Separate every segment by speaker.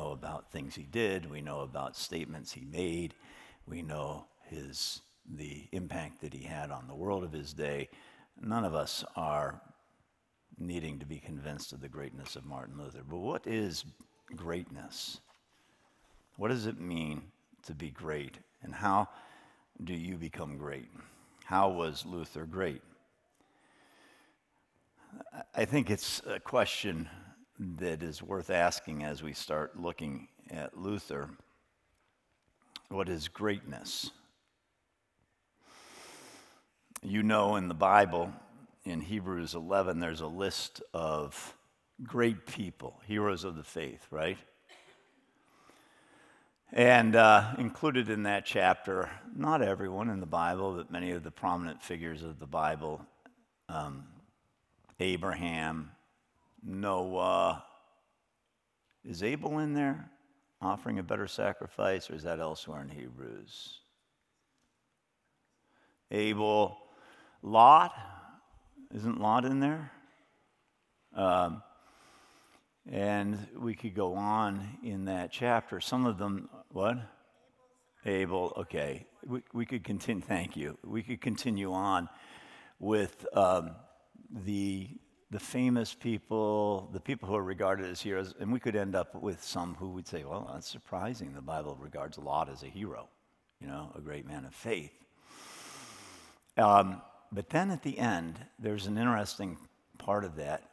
Speaker 1: know about things he did, we know about statements he made, we know his, the impact that he had on the world of his day. None of us are needing to be convinced of the greatness of Martin Luther. But what is greatness? What does it mean to be great? And how do you become great? How was Luther great? I think it's a question that is worth asking as we start looking at Luther. What is greatness? You know, in the Bible, in Hebrews 11, there's a list of great people, heroes of the faith, right? And uh, included in that chapter, not everyone in the Bible, but many of the prominent figures of the Bible um, Abraham, Noah. Is Abel in there offering a better sacrifice, or is that elsewhere in Hebrews? Abel, Lot, isn't Lot in there? Um, and we could go on in that chapter. Some of them, what? Abel, okay. We, we could continue, thank you. We could continue on with um, the, the famous people, the people who are regarded as heroes, and we could end up with some who would say, well, that's surprising. The Bible regards Lot as a hero, you know, a great man of faith. Um, but then at the end, there's an interesting part of that,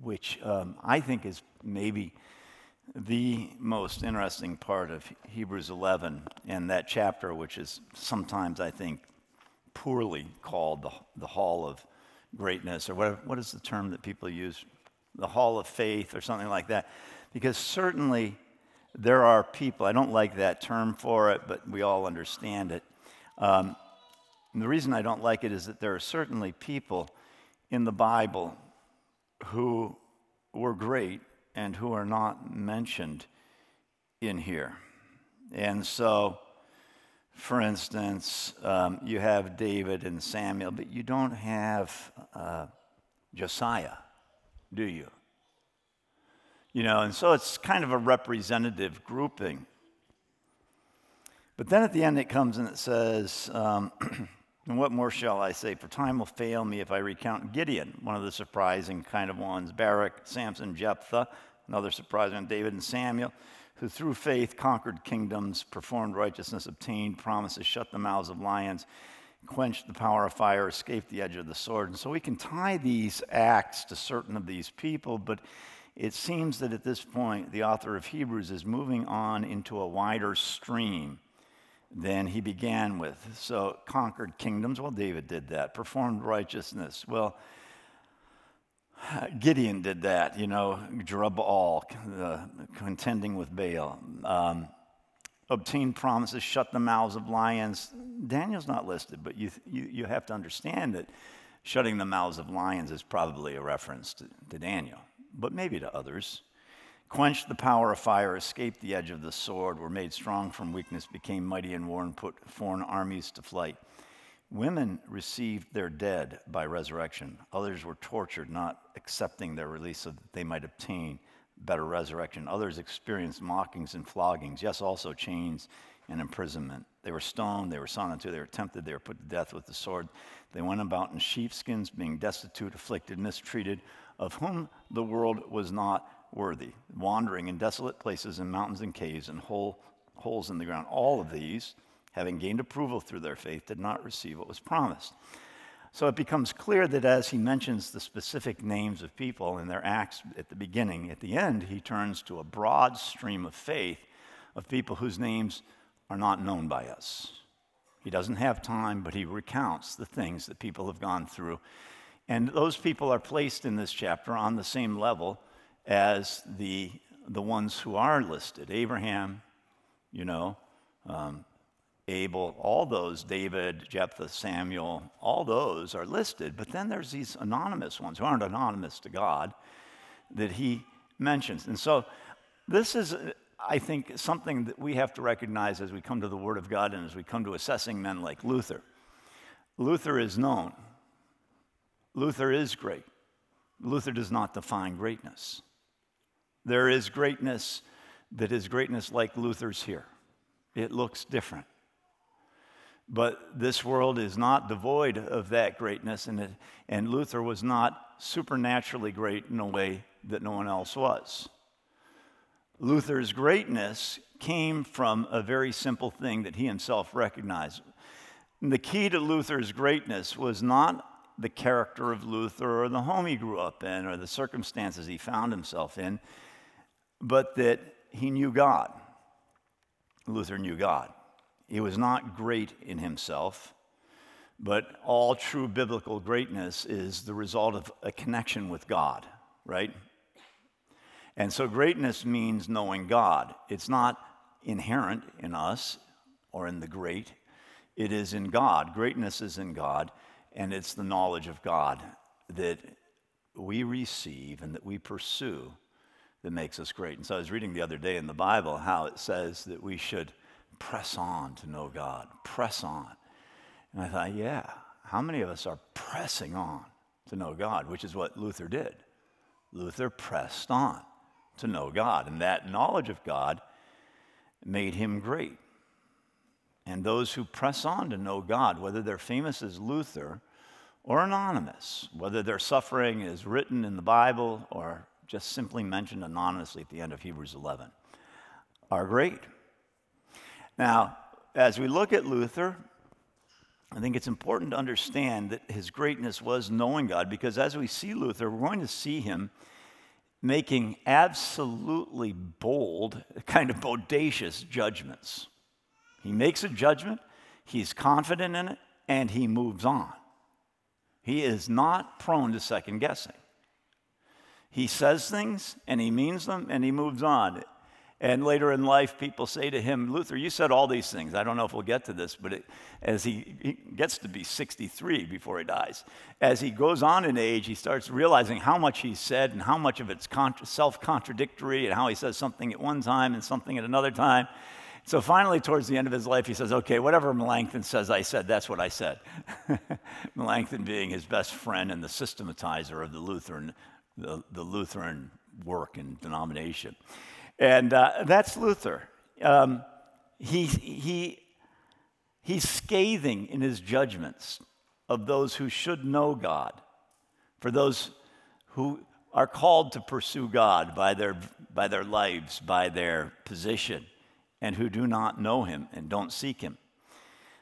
Speaker 1: which um, I think is maybe the most interesting part of Hebrews 11 and that chapter, which is sometimes, I think, poorly called the, the Hall of Greatness, or what, what is the term that people use? The Hall of Faith, or something like that. Because certainly there are people, I don't like that term for it, but we all understand it. Um, the reason I don't like it is that there are certainly people in the Bible who were great and who are not mentioned in here. And so, for instance, um, you have David and Samuel, but you don't have uh, Josiah, do you? You know, and so it's kind of a representative grouping. But then at the end it comes and it says, um, And what more shall I say? For time will fail me if I recount Gideon, one of the surprising kind of ones, Barak, Samson, Jephthah, another surprising one, David and Samuel, who through faith conquered kingdoms, performed righteousness, obtained promises, shut the mouths of lions, quenched the power of fire, escaped the edge of the sword. And so we can tie these acts to certain of these people, but it seems that at this point, the author of Hebrews is moving on into a wider stream than he began with. So, conquered kingdoms. Well, David did that. Performed righteousness. Well, Gideon did that, you know, Jerubbaal, uh, contending with Baal. Um, obtained promises, shut the mouths of lions. Daniel's not listed, but you, you, you have to understand that shutting the mouths of lions is probably a reference to, to Daniel, but maybe to others quenched the power of fire, escaped the edge of the sword, were made strong from weakness, became mighty in war, and put foreign armies to flight. Women received their dead by resurrection. Others were tortured, not accepting their release so that they might obtain better resurrection. Others experienced mockings and floggings, yes, also chains and imprisonment. They were stoned, they were sawn in two, they were tempted, they were put to death with the sword. They went about in sheepskins, being destitute, afflicted, mistreated, of whom the world was not worthy, wandering in desolate places in mountains and caves and hole, holes in the ground. All of these, having gained approval through their faith, did not receive what was promised. So it becomes clear that as he mentions the specific names of people and their acts at the beginning, at the end, he turns to a broad stream of faith of people whose names are not known by us. He doesn't have time, but he recounts the things that people have gone through. And those people are placed in this chapter on the same level as the, the ones who are listed Abraham, you know, um, Abel, all those, David, Jephthah, Samuel, all those are listed. But then there's these anonymous ones who aren't anonymous to God that he mentions. And so this is, I think, something that we have to recognize as we come to the Word of God and as we come to assessing men like Luther. Luther is known, Luther is great. Luther does not define greatness. There is greatness that is greatness, like Luther's here, it looks different. But this world is not devoid of that greatness, and, and Luther was not supernaturally great in a way that no one else was. Luther's greatness came from a very simple thing that he himself recognized. And the key to Luther's greatness was not the character of Luther or the home he grew up in or the circumstances he found himself in, but that he knew God. Luther knew God. He was not great in himself, but all true biblical greatness is the result of a connection with God, right? And so greatness means knowing God. It's not inherent in us or in the great, it is in God. Greatness is in God, and it's the knowledge of God that we receive and that we pursue that makes us great. And so I was reading the other day in the Bible how it says that we should press on to know God, press on. And I thought, yeah, how many of us are pressing on to know God, which is what Luther did? Luther pressed on to know God, and that knowledge of God made him great. And those who press on to know God, whether they're famous as Luther or anonymous, whether their suffering is written in the Bible or just simply mentioned anonymously at the end of Hebrews 11, are great. Now, as we look at Luther, I think it's important to understand that his greatness was knowing God because as we see Luther, we're going to see him making absolutely bold, kind of bodacious judgments. He makes a judgment, he's confident in it, and he moves on. He is not prone to second guessing. He says things and he means them and he moves on. And later in life, people say to him, Luther, you said all these things. I don't know if we'll get to this, but it, as he, he, gets to be 63 before he dies, as he goes on in age, he starts realizing how much he said and how much of it's contra- self contradictory and how he says something at one time and something at another time. So finally, towards the end of his life, he says, Okay, whatever Melanchthon says I said, that's what I said. Melanchthon being his best friend and the systematizer of the Lutheran, the, the Lutheran work and denomination. And uh, that's Luther. Um, he, he, he's scathing in his judgments of those who should know God, for those who are called to pursue God by their, by their lives, by their position, and who do not know him and don't seek him.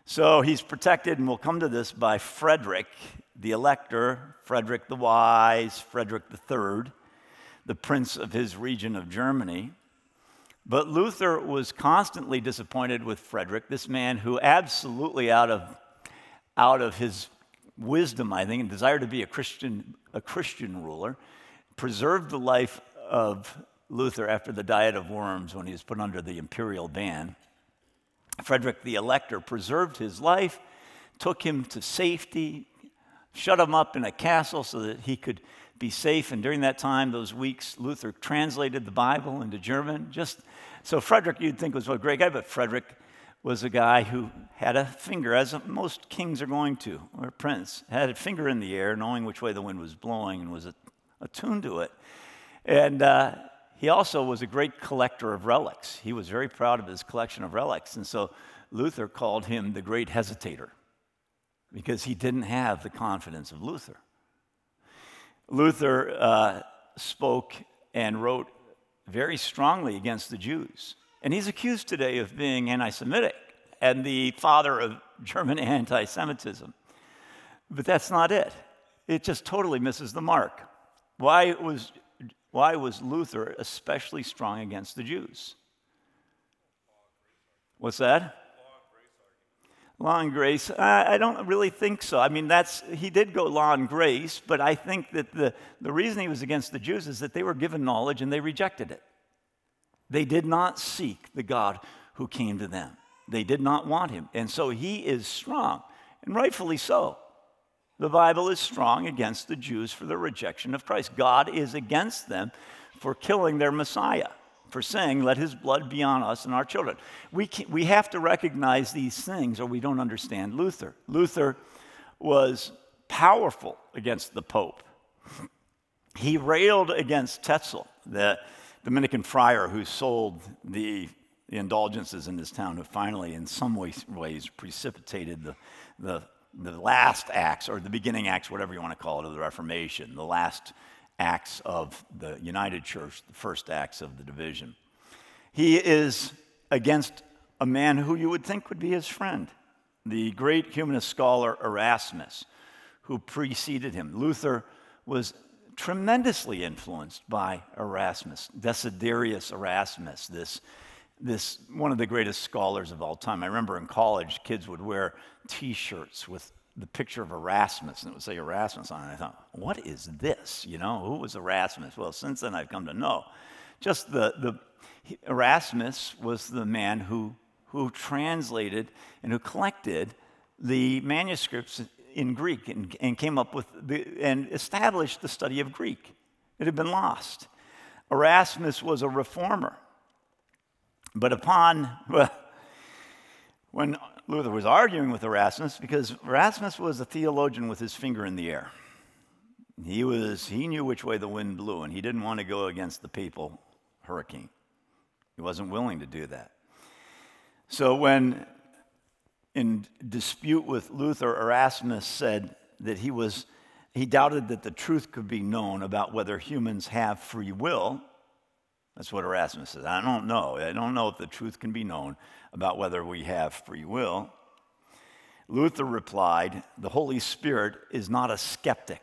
Speaker 1: So he's protected, and we'll come to this by Frederick, the elector, Frederick the Wise, Frederick III, the prince of his region of Germany. But Luther was constantly disappointed with Frederick, this man who absolutely out of, out of his wisdom, I think, and desire to be a Christian, a Christian ruler, preserved the life of Luther after the Diet of Worms when he was put under the imperial ban. Frederick the Elector preserved his life, took him to safety, shut him up in a castle so that he could be safe. And during that time, those weeks, Luther translated the Bible into German. Just so Frederick, you'd think was a great guy, but Frederick was a guy who had a finger, as most kings are going to, or a prince, had a finger in the air, knowing which way the wind was blowing, and was attuned to it. And uh, he also was a great collector of relics. He was very proud of his collection of relics. And so Luther called him the great hesitator because he didn't have the confidence of Luther. Luther uh, spoke and wrote very strongly against the Jews. And he's accused today of being anti Semitic and the father of German anti Semitism. But that's not it. It just totally misses the mark. Why was, why was Luther especially strong against the Jews? What's that? Law and grace? I, I don't really think so. I mean, that's, he did go law and grace, but I think that the, the reason he was against the Jews is that they were given knowledge and they rejected it. They did not seek the God who came to them, they did not want him. And so he is strong, and rightfully so. The Bible is strong against the Jews for their rejection of Christ. God is against them for killing their Messiah for saying, Let his blood be on us and our children. We, can, we have to recognize these things or we don't understand Luther. Luther was powerful against the Pope. He railed against Tetzel. The, Dominican friar who sold the, the indulgences in his town, who finally, in some ways, ways precipitated the, the, the last acts, or the beginning acts, whatever you want to call it, of the Reformation, the last acts of the United Church, the first acts of the division. He is against a man who you would think would be his friend, the great humanist scholar Erasmus, who preceded him. Luther was tremendously influenced by Erasmus, Desiderius Erasmus, this, this one of the greatest scholars of all time. I remember in college, kids would wear T-shirts with the picture of Erasmus, and it would say Erasmus on it. I thought, what is this? You know, who was Erasmus? Well, since then I've come to know. Just the, the Erasmus was the man who who translated and who collected the manuscripts in Greek and, and came up with the, and established the study of Greek. It had been lost. Erasmus was a reformer. But upon, well, when Luther was arguing with Erasmus, because Erasmus was a theologian with his finger in the air. He, was, he knew which way the wind blew, and he didn't want to go against the papal hurricane. He wasn't willing to do that. So, when in dispute with Luther, Erasmus said that he was he doubted that the truth could be known about whether humans have free will. That's what Erasmus says. I don't know. I don't know if the truth can be known about whether we have free will. Luther replied, The Holy Spirit is not a skeptic.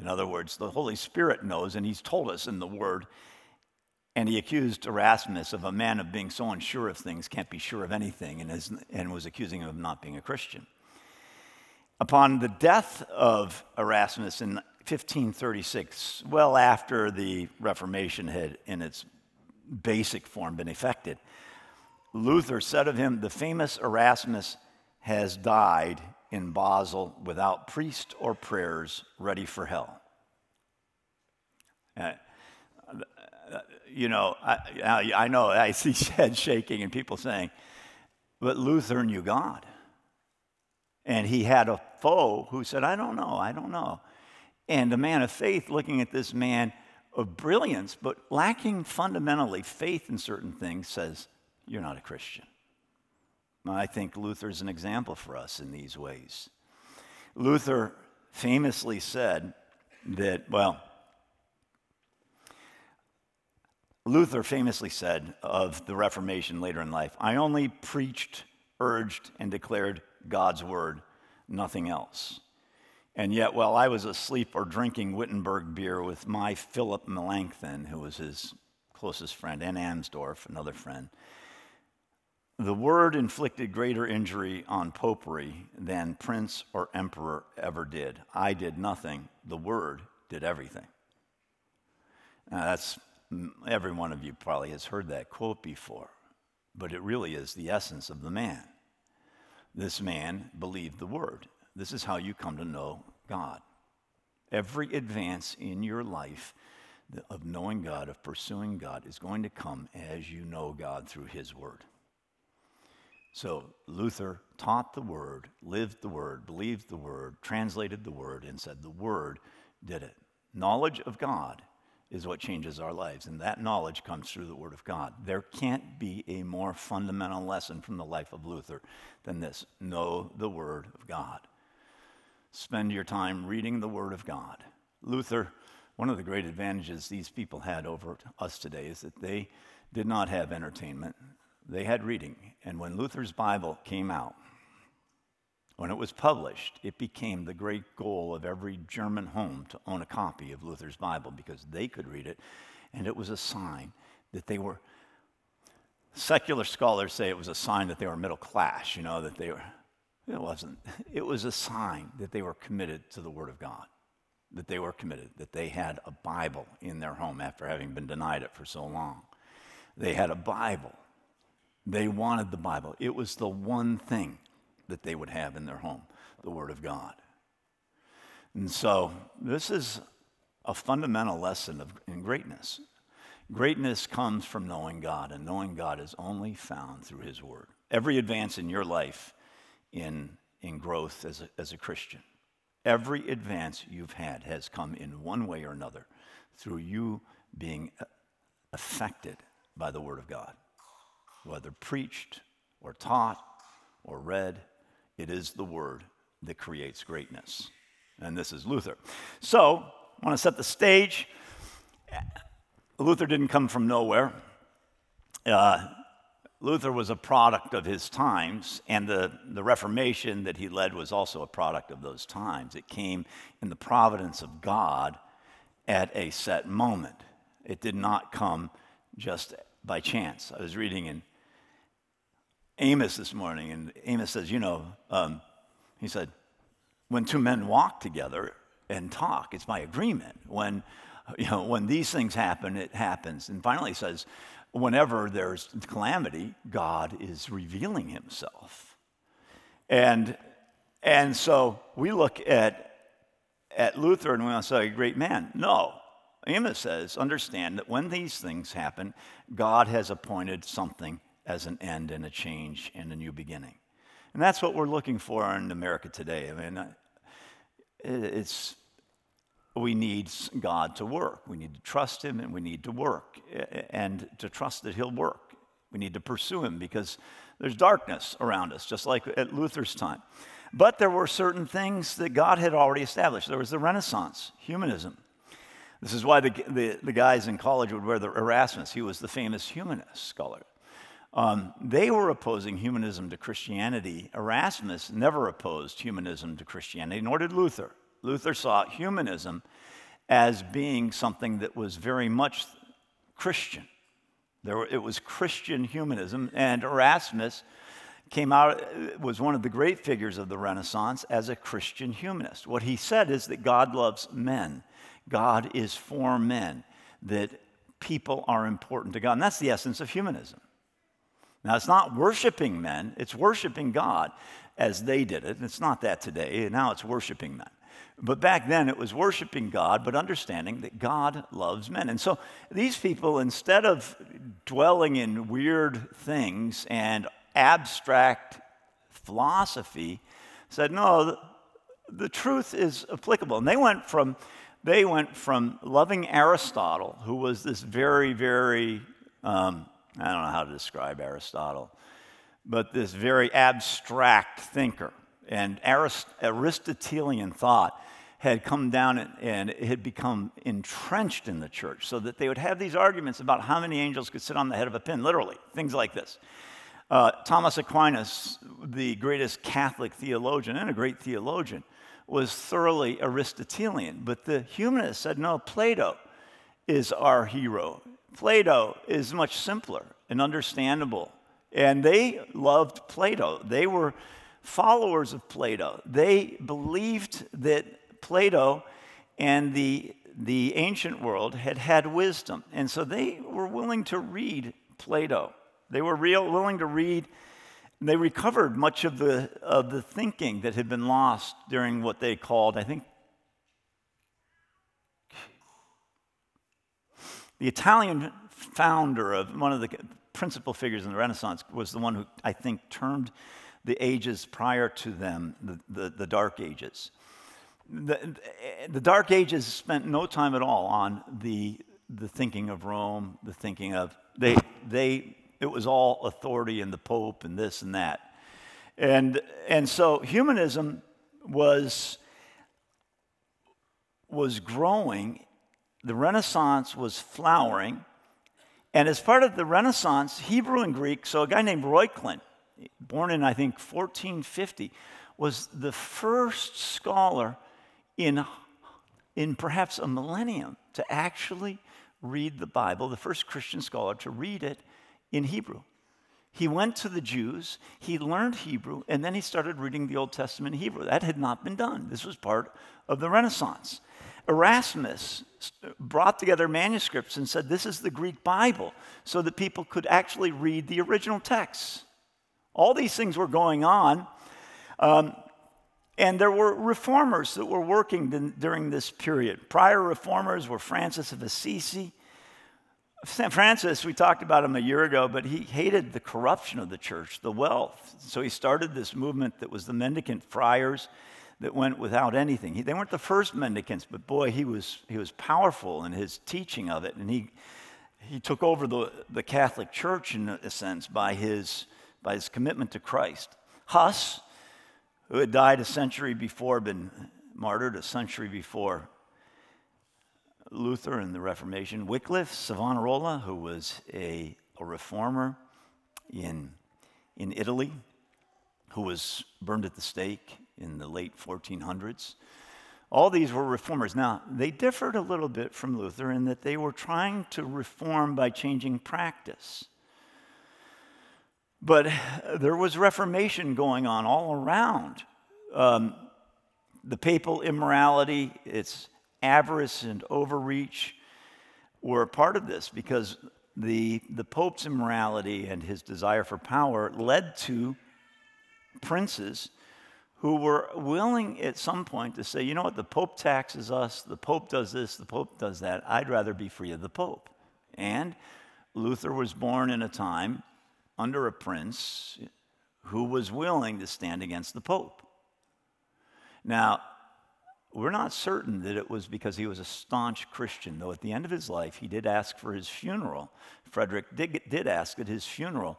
Speaker 1: In other words, the Holy Spirit knows, and He's told us in the Word, and he accused Erasmus of a man of being so unsure of things, can't be sure of anything, and, is, and was accusing him of not being a Christian. Upon the death of Erasmus in 1536, well after the Reformation had, in its basic form, been effected, Luther said of him, The famous Erasmus has died in Basel without priest or prayers, ready for hell. Uh, you know, I, I know I see heads shaking and people saying, but Luther knew God. And he had a foe who said, I don't know, I don't know. And a man of faith looking at this man of brilliance, but lacking fundamentally faith in certain things, says, You're not a Christian. I think Luther's an example for us in these ways. Luther famously said that, well, Luther famously said of the Reformation later in life, I only preached, urged, and declared God's word, nothing else. And yet, while I was asleep or drinking Wittenberg beer with my Philip Melanchthon, who was his closest friend, and Amsdorf, another friend, the word inflicted greater injury on popery than prince or emperor ever did. I did nothing, the word did everything. Now, that's Every one of you probably has heard that quote before, but it really is the essence of the man. This man believed the word. This is how you come to know God. Every advance in your life of knowing God, of pursuing God, is going to come as you know God through his word. So Luther taught the word, lived the word, believed the word, translated the word, and said the word did it. Knowledge of God is what changes our lives. And that knowledge comes through the Word of God. There can't be a more fundamental lesson from the life of Luther than this know the Word of God. Spend your time reading the Word of God. Luther, one of the great advantages these people had over us today is that they did not have entertainment, they had reading. And when Luther's Bible came out, when it was published, it became the great goal of every German home to own a copy of Luther's Bible because they could read it, and it was a sign that they were. Secular scholars say it was a sign that they were middle class, you know, that they were. It wasn't. It was a sign that they were committed to the Word of God, that they were committed, that they had a Bible in their home after having been denied it for so long. They had a Bible. They wanted the Bible. It was the one thing that they would have in their home the Word of God. And so, this is a fundamental lesson of, in greatness. Greatness comes from knowing God, and knowing God is only found through His Word. Every advance in your life in, in growth as a, as a Christian, every advance you've had has come in one way or another through you being affected by the Word of God. Whether preached or taught or read, it is the Word that creates greatness. And this is Luther. So, I want to set the stage. Luther didn't come from nowhere. Uh, Luther was a product of his times, and the, the Reformation that he led was also a product of those times. It came in the providence of God at a set moment. It did not come just by chance. I was reading in Amos this morning, and Amos says, You know, um, he said, when two men walk together and talk, it's by agreement. When, you know, when these things happen, it happens. And finally, he says, whenever there's calamity, God is revealing himself. And, and so we look at, at Luther and we say, great man. No. Amos says, understand that when these things happen, God has appointed something as an end and a change and a new beginning. And that's what we're looking for in America today. I mean, uh, it's we need God to work. We need to trust Him and we need to work and to trust that He'll work. We need to pursue Him because there's darkness around us, just like at Luther's time. But there were certain things that God had already established. There was the Renaissance, humanism. This is why the, the, the guys in college would wear the Erasmus. He was the famous humanist scholar. Um, they were opposing humanism to Christianity. Erasmus never opposed humanism to Christianity, nor did Luther. Luther saw humanism as being something that was very much Christian. There, it was Christian humanism, and Erasmus came out, was one of the great figures of the Renaissance as a Christian humanist. What he said is that God loves men, God is for men, that people are important to God. And that's the essence of humanism. Now, it's not worshiping men, it's worshiping God as they did it. It's not that today. Now it's worshiping men. But back then it was worshiping God, but understanding that God loves men. And so these people, instead of dwelling in weird things and abstract philosophy, said, no, the, truth is applicable. And they went from they went from loving Aristotle, who was this very, very, um, I don't know how to describe Aristotle, but this very abstract thinker. And Arist- Aristotelian thought had come down and, it had become entrenched in the church so that they would have these arguments about how many angels could sit on the head of a pin, literally, things like this. Uh, Thomas Aquinas, the greatest Catholic theologian and a great theologian, was thoroughly Aristotelian. But the humanists said, no, Plato is our hero. Plato is much simpler and understandable. And they loved Plato. They were followers of Plato. They believed that Plato and the, the ancient world had had wisdom. And so they were willing to read Plato. They were real, willing to read. They recovered much of the, of the thinking that had been lost during what they called, I think, the Italian founder of one of the principal figures in the Renaissance was the one who I think termed the ages prior to them the, the, the Dark Ages the, the Dark Ages spent no time at all on the, the thinking of Rome, the thinking of, they, they, it was all authority and the Pope and this and that. And, and so humanism was, was growing, the Renaissance was flowering. And as part of the Renaissance, Hebrew and Greek, so a guy named Reuchlin, born in I think 1450, was the first scholar in, in perhaps a millennium to actually read the Bible, the first Christian scholar to read it in Hebrew. He went to the Jews, he learned Hebrew, and then he started reading the Old Testament in Hebrew. That had not been done. This was part of the Renaissance. Erasmus brought together manuscripts and said, This is the Greek Bible, so that people could actually read the original texts. All these things were going on. Um, and there were reformers that were working during this period. Prior reformers were Francis of Assisi. St. Francis, we talked about him a year ago, but he hated the corruption of the church, the wealth. So he started this movement that was the mendicant friars that went without anything. He, they weren't the first mendicants, but boy, he was, he was powerful in his teaching of it. And he he took over the, the Catholic Church in a sense by his, by his commitment to Christ. Huss, who had died a century before, been martyred a century before Luther and the Reformation. Wycliffe, Savonarola, who was a, a reformer in, in Italy, who was burned at the stake in the late 1400s. All these were reformers. Now, they differed a little bit from Luther in that they were trying to reform by changing practice. But there was reformation going on all around. Um, the papal immorality, its avarice and overreach were a part of this because the, the Pope's immorality and his desire for power led to princes who were willing at some point to say, you know what, the Pope taxes us, the Pope does this, the Pope does that. I'd rather be free of the Pope. And Luther was born in a time under a prince who was willing to stand against the Pope. Now, we're not certain that it was because he was a staunch Christian, though at the end of his life he did ask for his funeral. Frederick did, did ask that his funeral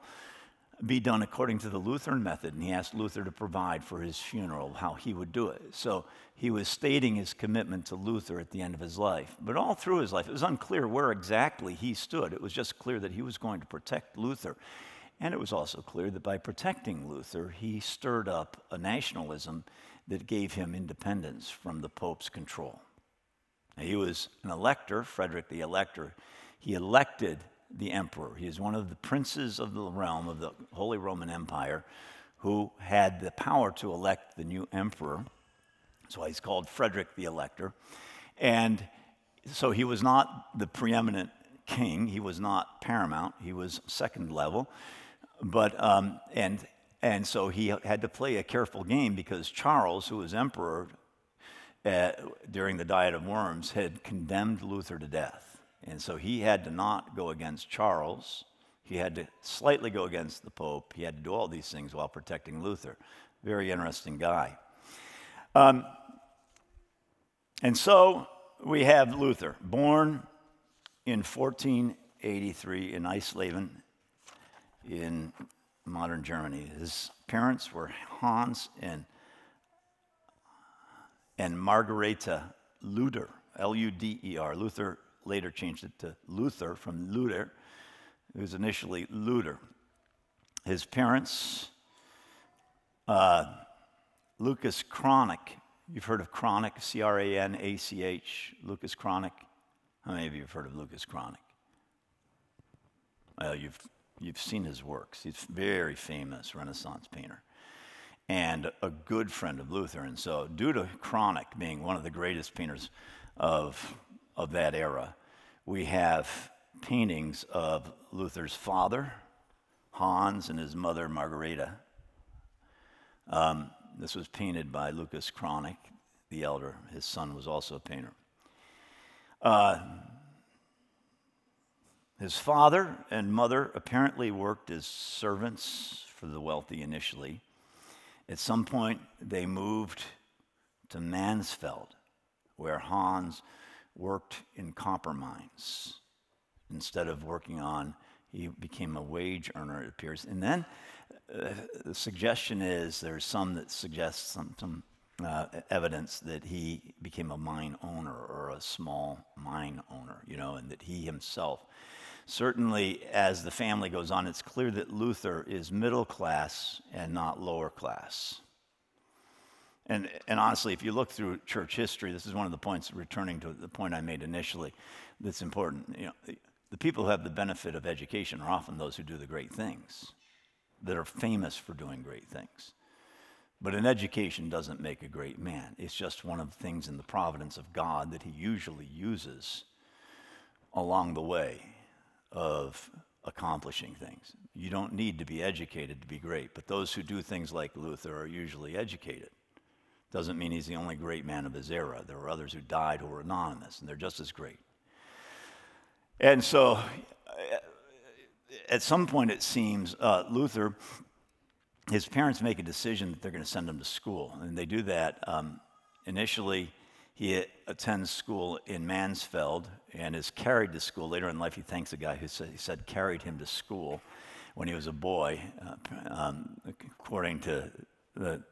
Speaker 1: be done according to the Lutheran method, and he asked Luther to provide for his funeral how he would do it. So he was stating his commitment to Luther at the end of his life. But all through his life, it was unclear where exactly he stood. It was just clear that he was going to protect Luther. And it was also clear that by protecting Luther, he stirred up a nationalism that gave him independence from the Pope's control. Now, he was an elector, Frederick the Elector. He elected the emperor. He is one of the princes of the realm of the Holy Roman Empire who had the power to elect the new emperor. That's why he's called Frederick the Elector. And so he was not the preeminent king, he was not paramount, he was second level. But, um, and, and so he had to play a careful game because Charles, who was emperor uh, during the Diet of Worms, had condemned Luther to death. And so he had to not go against Charles. He had to slightly go against the Pope. He had to do all these things while protecting Luther. Very interesting guy. Um, and so we have Luther, born in 1483 in Eisleben in modern Germany. His parents were Hans and, and Margareta Luder, L U D E R. Luther later changed it to Luther from Luder. It was initially Luder. His parents, uh, Lucas Cranach. you've heard of Cranach, C R A N A C H, Lucas Cranach. How many of you have heard of Lucas Cranach? Well, you've, you've seen his works. He's very famous Renaissance painter and a good friend of Luther. And so, due to Cranach being one of the greatest painters of of that era. We have paintings of Luther's father, Hans, and his mother, Margareta. Um, this was painted by Lucas Cranach, the elder. His son was also a painter. Uh, his father and mother apparently worked as servants for the wealthy initially. At some point, they moved to Mansfeld, where Hans worked in copper mines instead of working on, he became a wage earner, it appears. And then uh, the suggestion is there's some that suggest some, some uh, evidence that he became a mine owner or a small mine owner, you know, and that he himself. Certainly, as the family goes on, it's clear that Luther is middle class and not lower class. And, and honestly, if you look through church history, this is one of the points, returning to the point I made initially, that's important. You know, the, people who have the benefit of education are often those who do the great things, that are famous for doing great things. But an education doesn't make a great man. It's just one of the things in the providence of God that He usually uses along the way of accomplishing things. You don't need to be educated to be great, but those who do things like Luther are usually educated. Doesn't mean he's the only great man of his era. There were others who died who were anonymous, and they're just as great. And so, at some point, it seems uh, Luther, his parents make a decision that they're going to send him to school. And they do that. Um, initially, He attends school in Mansfeld and is carried to school. Later in life, he thanks a guy who said, he said carried him to school when he was a boy, uh, um, according to the,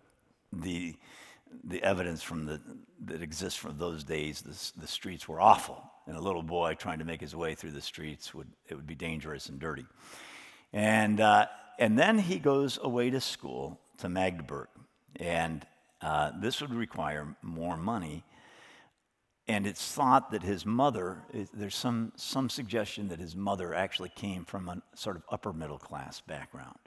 Speaker 1: the, the evidence from the, that exists from those days. The, the streets were awful, and a little boy trying to make his way through the streets would it would be dangerous and dirty. And uh, and then he goes away to school to Magdeburg, and uh, this would require more money and it's thought that his mother, there's some, some suggestion that his mother actually came from a sort of upper middle class background.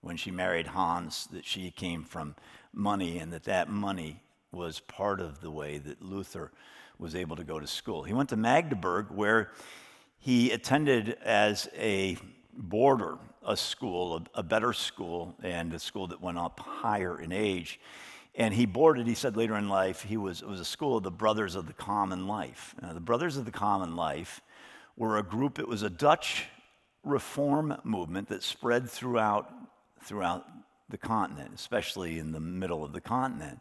Speaker 1: When she married Hans, that she came from money and that that money was part of the way that Luther was able to go to school. He went to Magdeburg where he attended as a boarder a school, a, a better school, and a school that went up higher in age. And he boarded, he said later in life, he was, it was a school of the Brothers of the Common Life. Now, the Brothers of the Common Life were a group, it was a Dutch reform movement that spread throughout, throughout the continent, especially in the middle of the continent.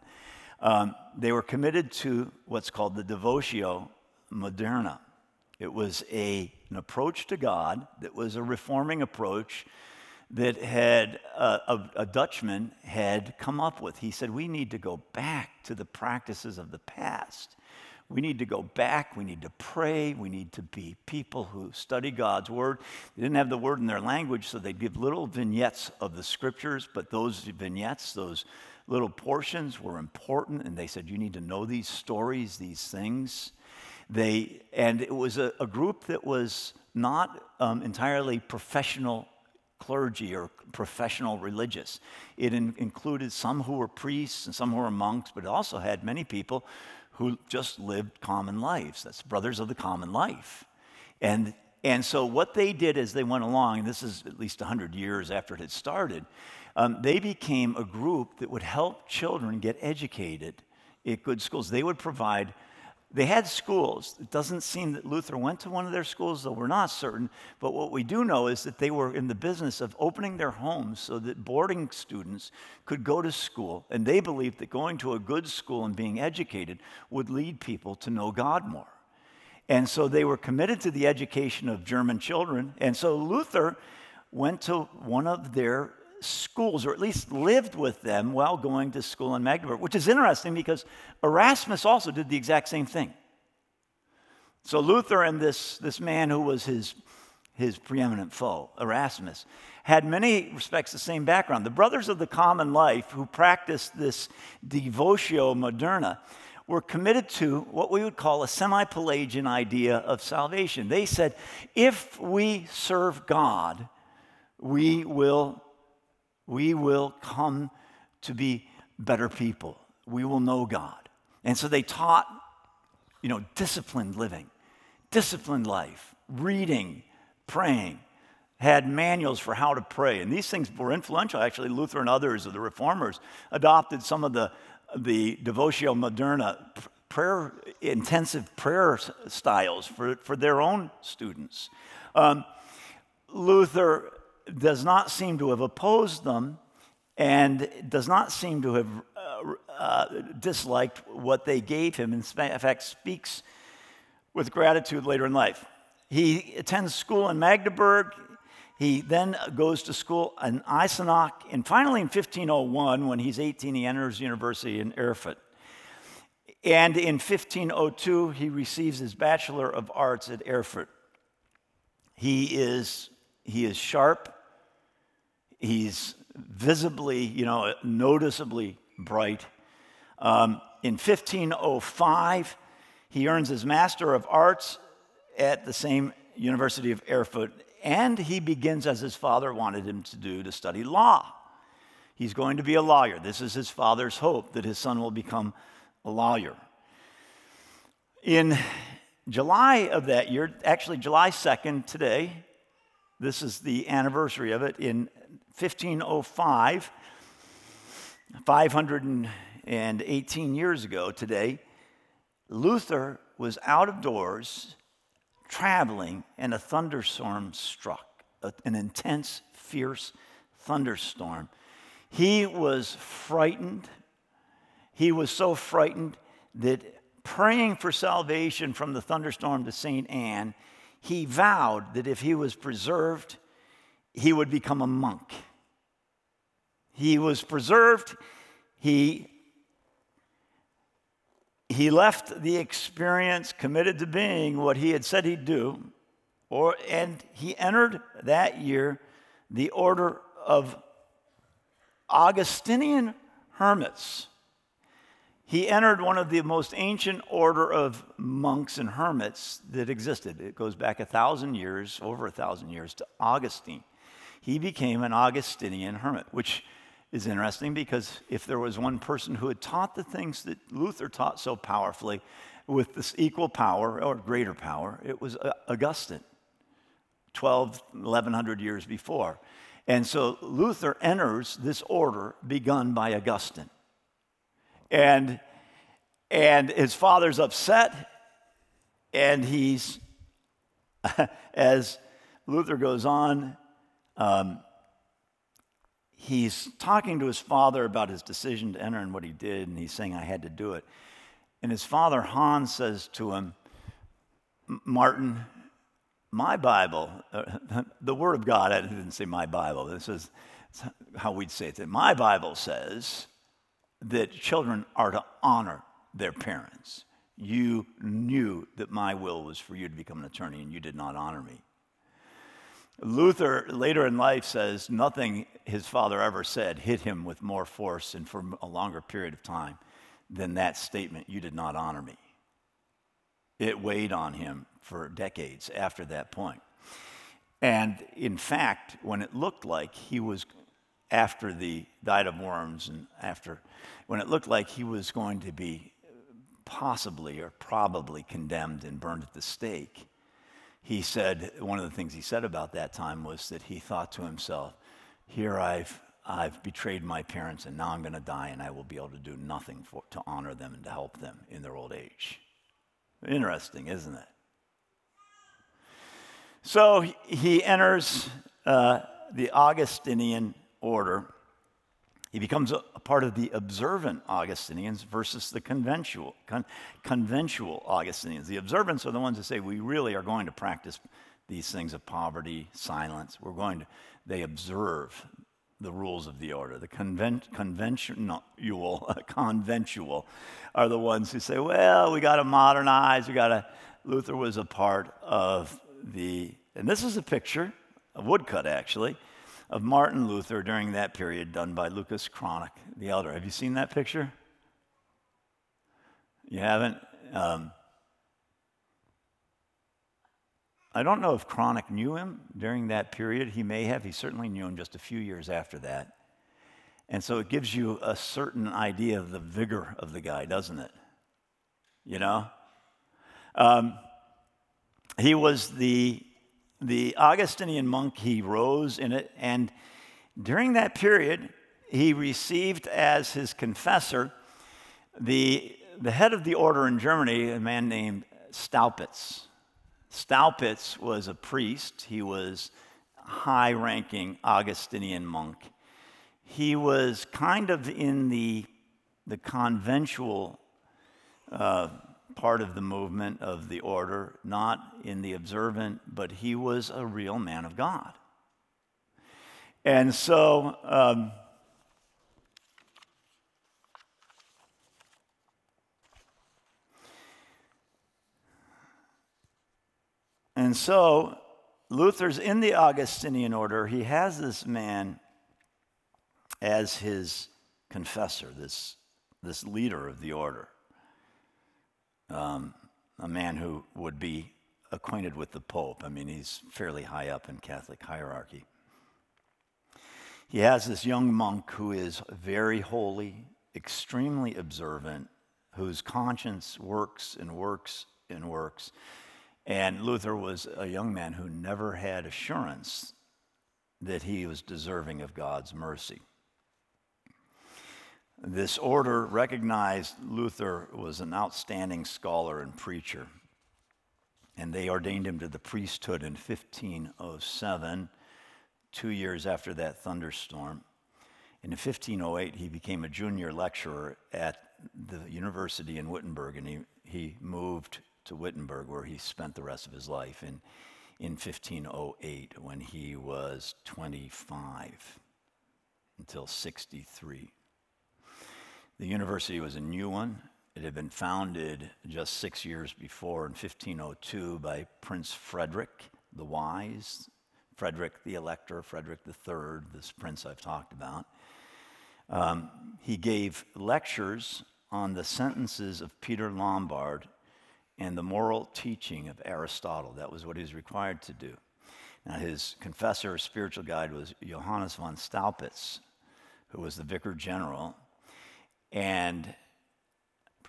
Speaker 1: Um, they were committed to what's called the Devotio Moderna. It was a, an approach to God that was a reforming approach that had uh, a, a, Dutchman had come up with. He said, We need to go back to the practices of the past. We need to go back. We need to pray. We need to be people who study God's word. They didn't have the word in their language, so they'd give little vignettes of the scriptures, but those vignettes, those little portions were important. And they said, You need to know these stories, these things. They, and it was a, a group that was not um, entirely professional clergy or professional religious. It in, included some who were priests and some who were monks, but it also had many people who just lived common lives. That's brothers of the common life. And, and so what they did as they went along, and this is at least 100 years after it had started, um, they became a group that would help children get educated at good schools. They would provide they had schools. It doesn't seem that Luther went to one of their schools, though we're not certain. But what we do know is that they were in the business of opening their homes so that boarding students could go to school. And they believed that going to a good school and being educated would lead people to know God more. And so they were committed to the education of German children. And so Luther went to one of their schools, or at least lived with them while going to school in Magdeburg, which is interesting because Erasmus also did the exact same thing. So Luther and this, this man who was his, his preeminent foe, Erasmus, had many respects the same background. The brothers of the common life who practiced this devotio moderna were committed to what we would call a semi Pelagian idea of salvation. They said, if we serve God, we will we will come to be better people. We will know God. And so they taught, you know, disciplined living, disciplined life, reading, praying, had manuals for how to pray. And these things were influential. Actually, Luther and others of the reformers adopted some of the, the Devotio Moderna prayer, intensive prayer styles for, for their own students. Um, Luther does not seem to have opposed them and does not seem to have uh, uh, disliked what they gave him. In fact, speaks with gratitude later in life. He attends school in Magdeburg. He then goes to school in Eisenach. And finally, in 1501, when he's 18, he enters university in Erfurt. And in 1502, he receives his Bachelor of Arts at Erfurt. He is he is sharp. He's visibly, you know, noticeably bright. Um, in 1505, he earns his Master of Arts at the same University of Erfurt, and he begins, as his father wanted him to do, to study law. He's going to be a lawyer. This is his father's hope that his son will become a lawyer. In July of that year, actually July 2nd, today, this is the anniversary of it. In 1505, 518 years ago today, Luther was out of doors traveling and a thunderstorm struck, an intense, fierce thunderstorm. He was frightened. He was so frightened that praying for salvation from the thunderstorm to St. Anne, he vowed that if he was preserved, he would become a monk. He was preserved. He, he left the experience committed to being what he had said he'd do, or, and he entered that year the order of Augustinian hermits. He entered one of the most ancient order of monks and hermits that existed. It goes back a thousand years, over a thousand years, to Augustine. He became an Augustinian hermit, which is interesting because if there was one person who had taught the things that Luther taught so powerfully with this equal power or greater power, it was uh, Augustine, 12, 1100 years before. And so Luther enters this order begun by Augustine. And, and his father's upset, and he's, as Luther goes on, um, he's talking to his father about his decision to enter and what he did, and he's saying, I had to do it. And his father, Hans, says to him, Martin, my Bible, uh, the Word of God, I didn't say my Bible, this is how we'd say it. My Bible says that children are to honor their parents. You knew that my will was for you to become an attorney, and you did not honor me. Luther, later in life, says nothing his father ever said hit him with more force and for a longer period of time than that statement, You did not honor me. It weighed on him for decades after that point. And in fact, when it looked like he was, after the Diet of Worms and after, when it looked like he was going to be possibly or probably condemned and burned at the stake, he said, one of the things he said about that time was that he thought to himself, here I've, I've betrayed my parents and now I'm going to die and I will be able to do nothing for, to honor them and to help them in their old age. Interesting, isn't it? So he enters uh, the Augustinian order. He becomes a, a, part of the observant Augustinians versus the conventual, con, conventual Augustinians. The observants are the ones that say we really are going to practice these things of poverty, silence. We're going to, they observe the rules of the order. The convent, conventional, conventual are the ones who say, well, we got to modernize, we got to. Luther was a part of the, and this is a picture, a woodcut actually, of Martin Luther during that period done by Lucas Cranach, the elder. Have you seen that picture? You haven't? Um, I don't know if Cranach knew him during that period. He may have. He certainly knew him just a few years after that. And so it gives you a certain idea of the vigor of the guy, doesn't it? You know? Um, he was the, the Augustinian monk. He rose in it. And during that period, he received as his confessor the, the head of the order in Germany, a man named Staupitz. Staupitz was a priest, he was a high ranking Augustinian monk. He was kind of in the, the conventual uh, part of the movement of the order, not in the observant, but he was a real man of God. And so, um, And so Luther's in the Augustinian order. He has this man as his confessor, this, this leader of the order, um, a man who would be acquainted with the Pope. I mean, he's fairly high up in Catholic hierarchy. He has this young monk who is very holy, extremely observant, whose conscience works and works and works. And Luther was a young man who never had assurance that he was deserving of God's mercy. This order recognized Luther was an outstanding scholar and preacher, and they ordained him to the priesthood in 1507, two years after that thunderstorm. in 1508, he became a junior lecturer at the university in Wittenberg, and he he moved to Wittenberg, where he spent the rest of his life in, in 1508 when he was 25 until 63. The university was a new one. It had been founded just six years before in 1502 by Prince Frederick the Wise, Frederick the Elector, Frederick III, this prince I've talked about. Um, he gave lectures on the sentences of Peter Lombard and the moral teaching of Aristotle. That was what he was required to do. Now, his confessor, spiritual guide, was Johannes von Staupitz, who was the vicar general. And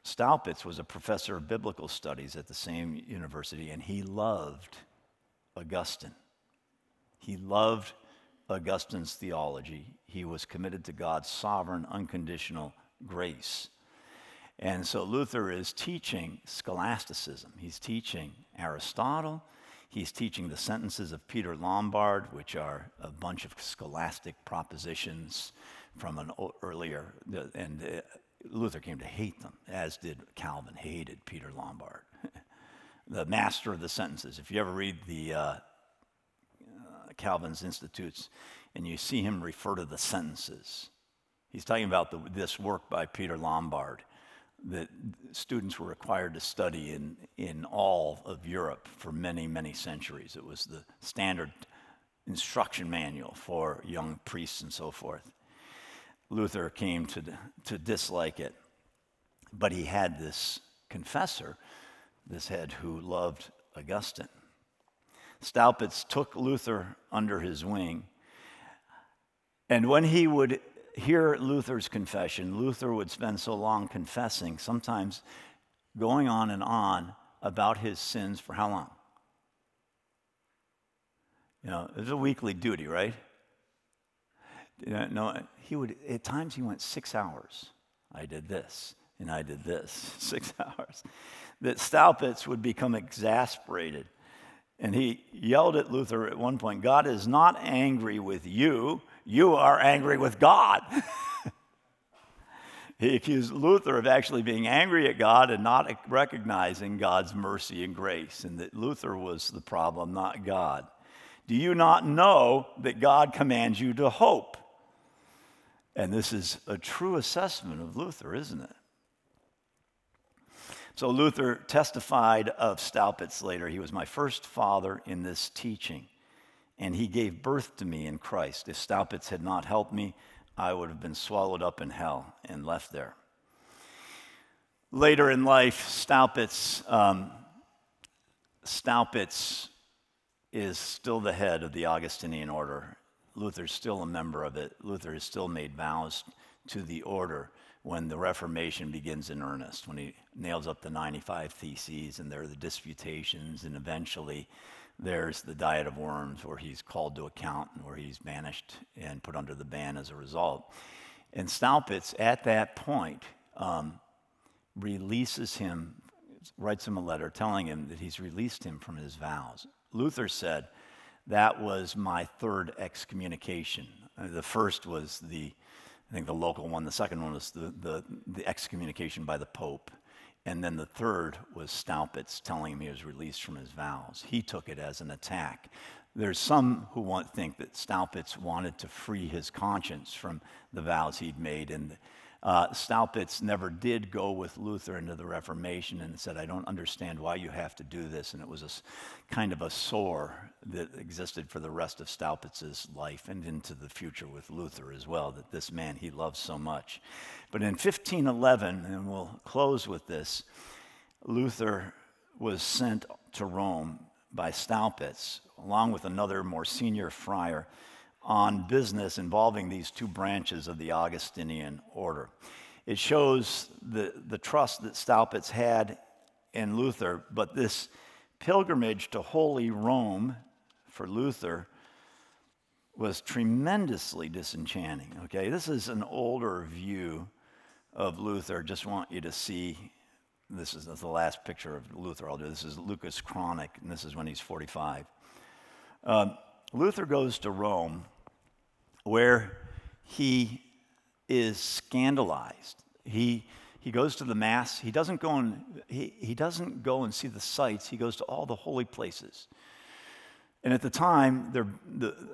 Speaker 1: Staupitz was a professor of biblical studies at the same university, and he loved Augustine. He loved Augustine's theology. He was committed to God's sovereign, unconditional grace. And so Luther is teaching scholasticism. He's teaching Aristotle. He's teaching the sentences of Peter Lombard, which are a bunch of scholastic propositions from an earlier, and uh, Luther came to hate them, as did Calvin, hated Peter Lombard, the master of the sentences. If you ever read the uh, uh, Calvin's Institutes and you see him refer to the sentences, he's talking about the, this work by Peter Lombard that students were required to study in, in all of Europe for many, many centuries. It was the standard instruction manual for young priests and so forth. Luther came to, to dislike it, but he had this confessor, this head who loved Augustine. Staupitz took Luther under his wing, and when he would hear Luther's confession, Luther would spend so long confessing, sometimes going on and on about his sins for how long? You know, it was a weekly duty, right? No, he would, at times he went six hours. I did this, and I did this, six hours. That Staupitz would become exasperated. And he yelled at Luther at one point God is not angry with you you are angry with God. he accused Luther of actually being angry at God and not recognizing God's mercy and grace, and that Luther was the problem, not God. Do you not know that God commands you to hope? And this is a true assessment of Luther, isn't it? So Luther testified of Staupitz later. He was my first father in this teaching and he gave birth to me in Christ. If Staupitz had not helped me, I would have been swallowed up in hell and left there. Later in life, Staupitz, um, Staupitz is still the head of the Augustinian order. Luther's still a member of it. Luther has still made vows to the order when the Reformation begins in earnest, when he nails up the 95 Theses and there are the disputations, and eventually there's the diet of worms, where he's called to account and where he's banished and put under the ban as a result. And Staupitz, at that point, um, releases him, writes him a letter telling him that he's released him from his vows. Luther said, That was my third excommunication. Uh, the first was the, I think, the local one. The second one was the, the, the excommunication by the Pope. And then the third was Staupitz telling him he was released from his vows. He took it as an attack. There's some who want think that Staupitz wanted to free his conscience from the vows he'd made, and uh, Staupitz never did go with Luther into the Reformation and said, I don't understand why you have to do this. And it was a kind of a sore that existed for the rest of Staupitz's life and into the future with Luther as well, that this man he loved so much. But in 1511, and we'll close with this, Luther was sent to Rome by Staupitz, along with another more senior friar on business involving these two branches of the Augustinian order. It shows the, the trust that Staupitz had in Luther, but this pilgrimage to Holy Rome for Luther was tremendously disenchanting. Okay, this is an older view of Luther. Just want you to see. This is the last picture of Luther I'll do. This is Lucas Cranach, and this is when he's 45. Um, Luther goes to Rome where he is scandalized. He, He goes to the Mass. He doesn't go and, he, he doesn't go and see the sights. He goes to all the holy places. And at the time, the,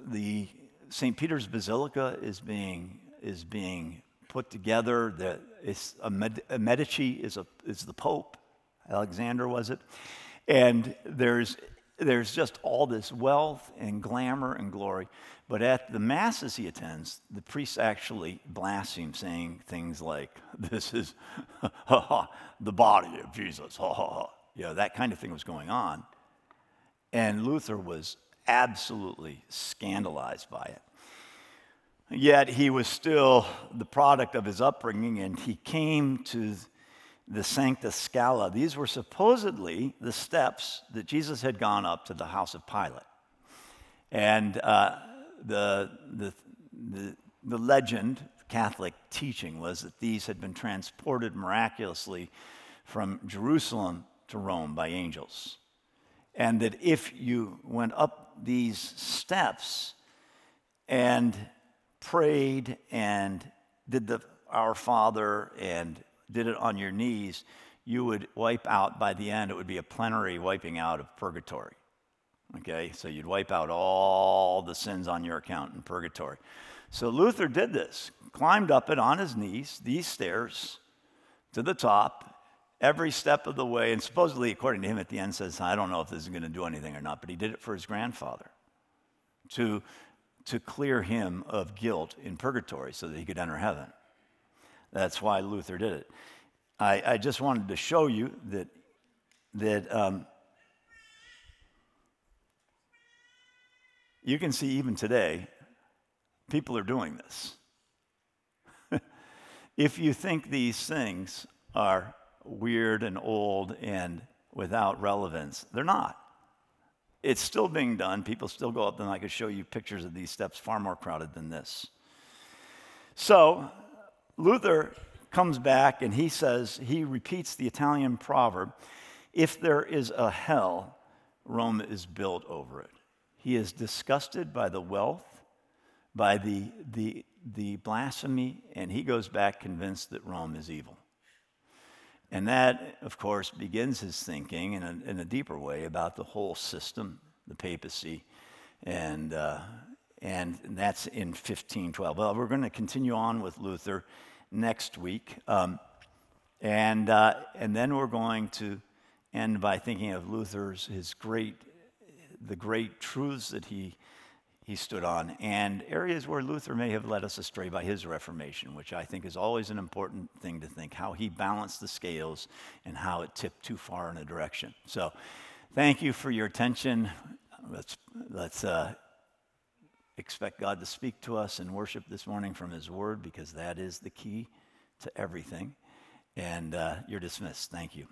Speaker 1: the St. Peter's Basilica is being, is being put together. The, it's a, Med, a Medici is, a, is the Pope. Alexander was it? And there's, there's just all this wealth and glamour and glory. But at the masses he attends, the priests actually blaspheme, saying things like, This is the body of Jesus. You know, that kind of thing was going on. And Luther was absolutely scandalized by it. Yet he was still the product of his upbringing, and he came to the Sancta Scala. These were supposedly the steps that Jesus had gone up to the house of Pilate. And uh, the, the, the, the legend, Catholic teaching, was that these had been transported miraculously from Jerusalem to Rome by angels. And that if you went up these steps and prayed and did the Our Father and did it on your knees, you would wipe out, by the end, it would be a plenary wiping out of purgatory. Okay, so you'd wipe out all the sins on your account in purgatory. So Luther did this, climbed up it on his knees, these stairs to the top, every step of the way, and supposedly, according to him at the end, says, I don't know if this is going to do anything or not, but he did it for his grandfather to, to clear him of guilt in purgatory so that he could enter heaven. That's why Luther did it. I, I just wanted to show you that, that um, you can see even today, people are doing this. if you think these things are weird and old and without relevance, they're not. It's still being done. People still go up, and I could show you pictures of these steps far more crowded than this. So, Luther comes back and he says, he repeats the Italian proverb if there is a hell, Rome is built over it. He is disgusted by the wealth, by the, the, the blasphemy, and he goes back convinced that Rome is evil. And that, of course, begins his thinking in a, in a deeper way about the whole system, the papacy, and, uh, and that's in 1512. Well, we're going to continue on with Luther next week. Um, and, uh, and then we're going to end by thinking of Luther's, his great the great truths that he, he stood on, and areas where Luther may have led us astray by his Reformation, which I think is always an important thing to think how he balanced the scales and how it tipped too far in a direction. So, thank you for your attention. Let's, let's uh, expect God to speak to us in worship this morning from his word because that is the key to everything. And uh, you're dismissed. Thank you.